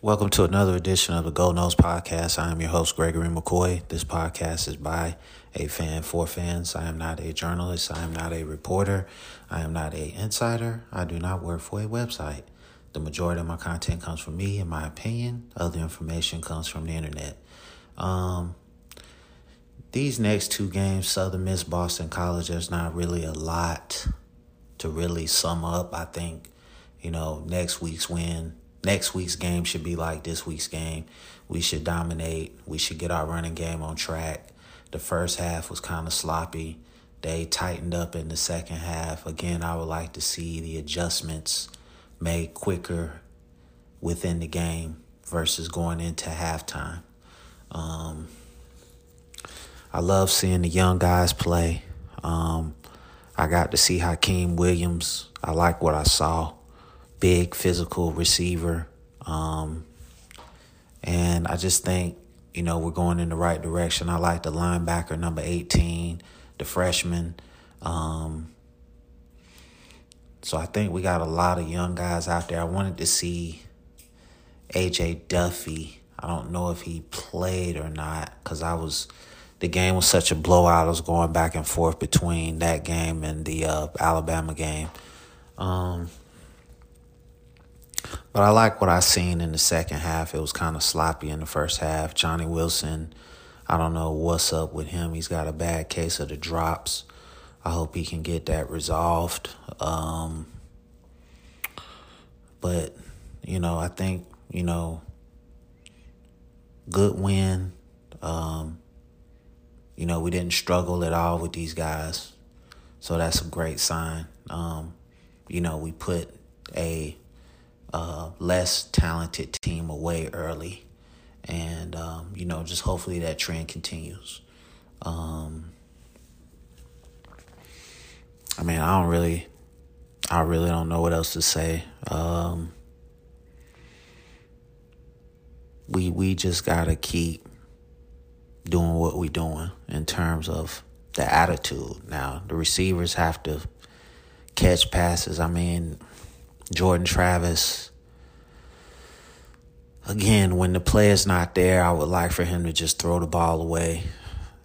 Welcome to another edition of the Go Noles Podcast. I am your host, Gregory McCoy. This podcast is by a fan for fans. I am not a journalist. I am not a reporter. I am not a insider. I do not work for a website. The majority of my content comes from me, and my opinion. Other information comes from the internet. Um, these next two games, Southern Miss, Boston College, there's not really a lot to really sum up. I think, you know, next week's win, next week's game should be like this week's game. We should dominate. We should get our running game on track. The first half was kind of sloppy. They tightened up in the second half. Again, I would like to see the adjustments made quicker within the game versus going into halftime. Um, I love seeing the young guys play. Um, I got to see Hykeem Williams. I like what I saw. Big physical receiver. Um, and I just think, you know, we're going in the right direction. I like the linebacker, number 18, the freshman. Um, so I think we got a lot of young guys out there. I wanted to see AJ Duffy. I don't know if he played or not because I was the game was such a blowout. I was going back and forth between that game and the uh, Alabama game. Um, but I like what I seen in the second half. It was kind of sloppy in the first half. Johnny Wilson, I don't know what's up with him. He's got a bad case of the drops. I hope he can get that resolved. Um, but you know, I think you know, good win. Um, you know, we didn't struggle at all with these guys. So that's a great sign. Um, you know, we put a uh, less talented team away early. And, um, you know, just hopefully that trend continues. Um, I mean, I don't really, I really don't know what else to say. Um, we we just gotta keep doing what we're doing in terms of the attitude. Now, the receivers have to catch passes. I mean, Jordan Travis, again, when the play is not there, I would like for him to just throw the ball away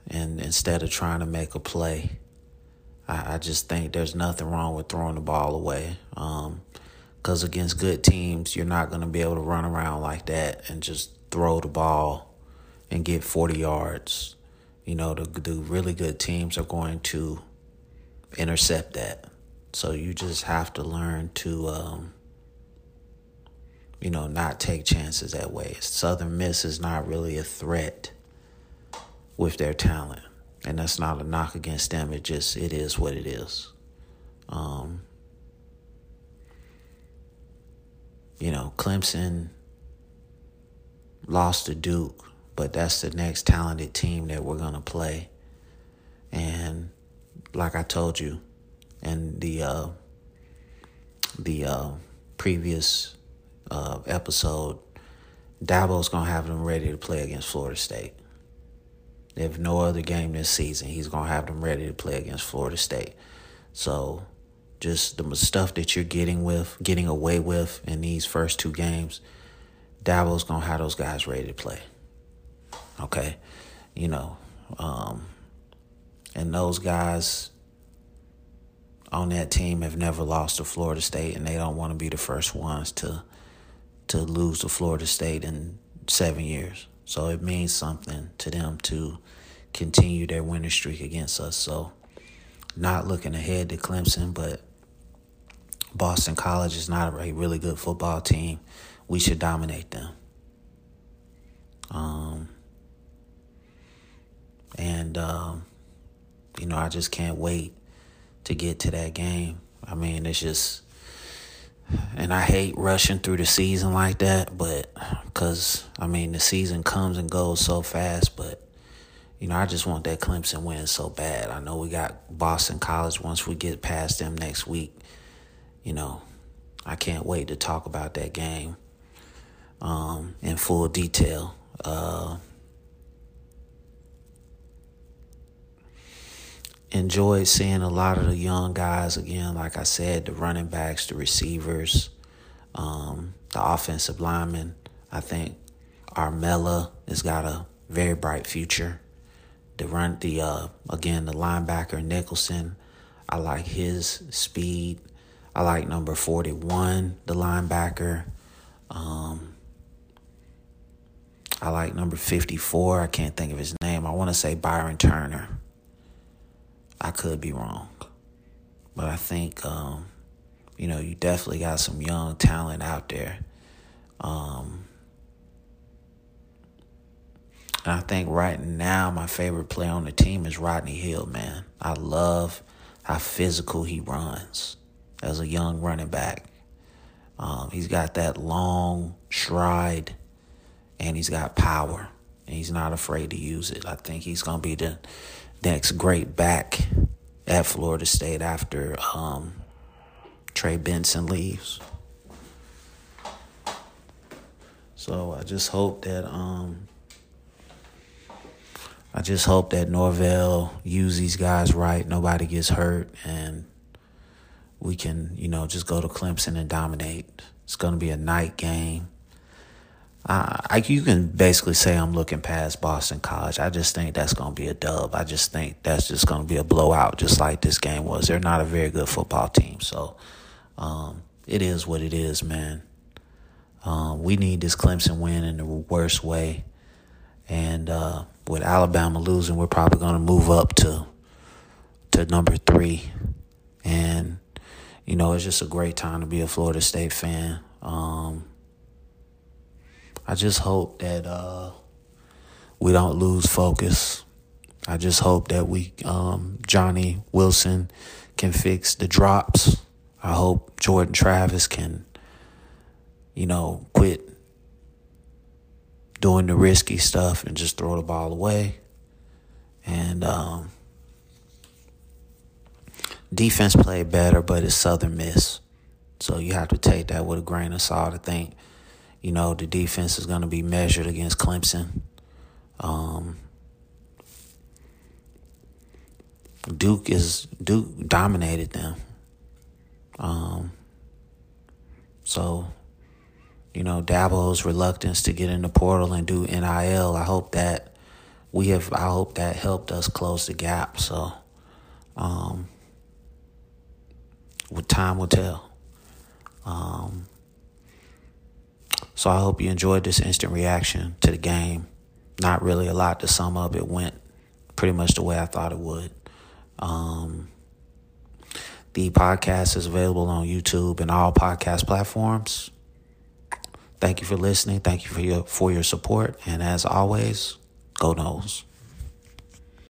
and instead of trying to make a play. I, I just think there's nothing wrong with throwing the ball away. Because um, against good teams, you're not going to be able to run around like that and just throw the ball and get 40 yards. You know, the, the really good teams are going to intercept that. So you just have to learn to, um, you know, not take chances that way. Southern Miss is not really a threat with their talent. And that's not a knock against them. It just, it is what it is. Um, you know, Clemson lost to Duke but that's the next talented team that we're going to play. And like I told you in the uh, the uh, previous uh, episode, Dabo's to have them ready to play against Florida State. If no other game this season, he's to have them ready to play against Florida State. So just the stuff that you're getting with, getting away with in these first two games, Dabo's to have those guys ready to play. Okay. You know, um, and those guys on that team have never lost to Florida State, and they don't want to be the first ones to to lose to Florida State in seven years. So it means something to them to continue their winning streak against us. So not looking ahead to Clemson, but Boston College is not a really good football team. We should dominate them. Um, and, um, you know, I just can't wait to get to that game. I mean, it's just, and I hate rushing through the season like that, but because, I mean, the season comes and goes so fast, but, you know, I just want that Clemson win so bad. I know we got Boston College once we get past them next week. You know, I can't wait to talk about that game um, in full detail. Uh, enjoyed seeing a lot of the young guys again. Like I said, the running backs, the receivers, um, the offensive linemen. I think Armella has got a very bright future. The run, the uh, again, the linebacker Nichelson, I like his speed. I like number forty-one, the linebacker. Um, I like number fifty-four. I can't think of his name. I want to say Byron Turner. I could be wrong, but I think um, you know you definitely got some young talent out there. Um, and I think right now my favorite player on the team is Rodney Hill, man. I love how physical he runs as a young running back. Um, he's got that long stride and he's got power and he's not afraid to use it. I think he's going to be the next great back at Florida State after um, Trey Benson leaves. So I just hope that um, I just hope that Norvell use these guys right. Nobody gets hurt, and we can, you know, just go to Clemson and dominate. It's going to be a night game. I, you can basically say I'm looking past Boston College. I just think that's going to be a dub. I just think that's just going to be a blowout, just like this game was. They're not a very good football team, so um, it is what it is, man. Um, we need this Clemson win in the worst way, and uh, with Alabama losing, we're probably going to move up to to number three, and you know it's just a great time to be a Florida State fan. Um, I just hope that uh, we don't lose focus. I just hope that we um, Johnny Wilson can fix the drops. I hope Jordan Travis can, you know, quit doing the risky stuff and just throw the ball away. And um, defense played better, but it's Southern Miss. So you have to take that with a grain of salt. I think, you know, the defense is going to be measured against Clemson. Um, Duke is Duke dominated them. Um, so you know, Dabo's reluctance to get in the portal and do NIL. I hope that we have, I hope that helped us close the gap. So, um, time will tell. Um, so I hope you enjoyed this instant reaction to the game. Not really a lot to sum up. It went pretty much the way I thought it would. Um, the podcast is available on YouTube and all podcast platforms. Thank you for listening. Thank you for your for your support. And as always, go Noles.